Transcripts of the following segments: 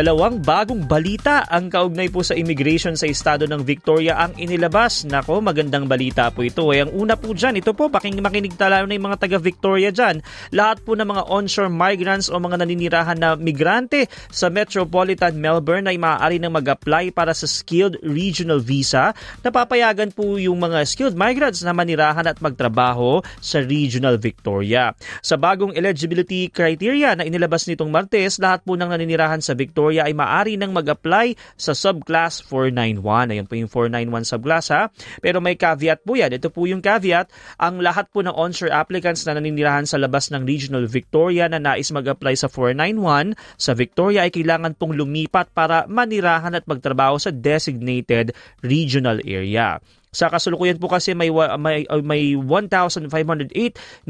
Dalawang bagong balita ang kaugnay po sa immigration sa estado ng Victoria ang inilabas. Nako, magandang balita po ito. Eh, ang una po dyan, ito po, paking makinig tala na yung mga taga-Victoria dyan. Lahat po ng mga onshore migrants o mga naninirahan na migrante sa Metropolitan Melbourne ay maaari nang mag-apply para sa Skilled Regional Visa. Napapayagan po yung mga skilled migrants na manirahan at magtrabaho sa Regional Victoria. Sa bagong eligibility criteria na inilabas nitong Martes, lahat po ng naninirahan sa Victoria Victoria ay maaari nang mag-apply sa subclass 491. Ayan po yung 491 subclass ha. Pero may caveat po yan. Ito po yung caveat. Ang lahat po ng onshore applicants na naninirahan sa labas ng Regional Victoria na nais mag-apply sa 491 sa Victoria ay kailangan pong lumipat para manirahan at magtrabaho sa designated regional area. Sa kasulukuyan po kasi may may, uh, may 1,508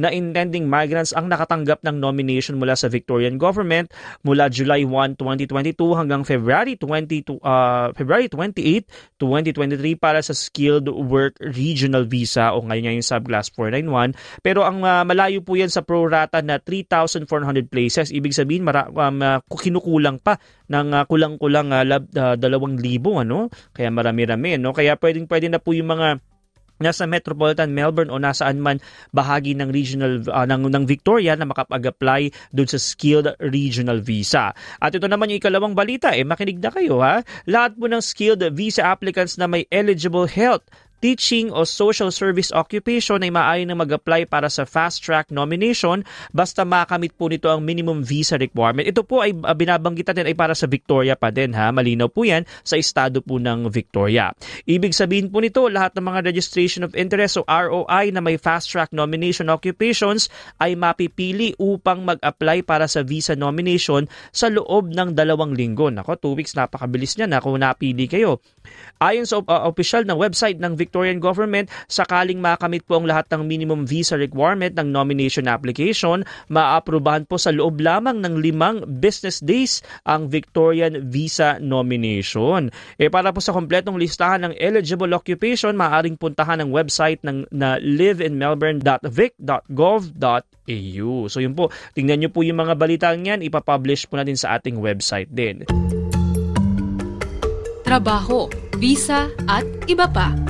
na intending migrants ang nakatanggap ng nomination mula sa Victorian government mula July 1, 2022 hanggang February 20 uh, February 28, 2023 para sa Skilled Work Regional Visa o ngayon yung subclass 491. Pero ang uh, malayo po yan sa pro rata na 3,400 places. Ibig sabihin mara, um, uh, kinukulang pa ng uh, kulang-kulang uh, lab, uh, 2,000 ano? Kaya marami-rami no. Kaya pwedeng pwede na po yung mga nasa Metropolitan Melbourne o nasaan man bahagi ng regional uh, ng, ng Victoria na makapag-apply doon sa skilled regional visa. At ito naman yung ikalawang balita, eh makinig na kayo ha. Lahat po ng skilled visa applicants na may eligible health teaching o social service occupation ay maaari na mag-apply para sa fast track nomination basta makamit po nito ang minimum visa requirement. Ito po ay uh, binabanggitan din ay para sa Victoria pa din ha. Malinaw po yan sa estado po ng Victoria. Ibig sabihin po nito lahat ng mga registration of interest o ROI na may fast track nomination occupations ay mapipili upang mag-apply para sa visa nomination sa loob ng dalawang linggo. Nako, two weeks napakabilis niya na kung napili kayo. Ayon sa uh, official na website ng Victoria Victorian government, sakaling makamit po ang lahat ng minimum visa requirement ng nomination application, maaprubahan po sa loob lamang ng limang business days ang Victorian visa nomination. E para po sa kompletong listahan ng eligible occupation, maaaring puntahan ang website ng na liveinmelbourne.vic.gov.au. So yun po, tingnan nyo po yung mga balitang yan, ipapublish po natin sa ating website din. Trabaho, visa at iba pa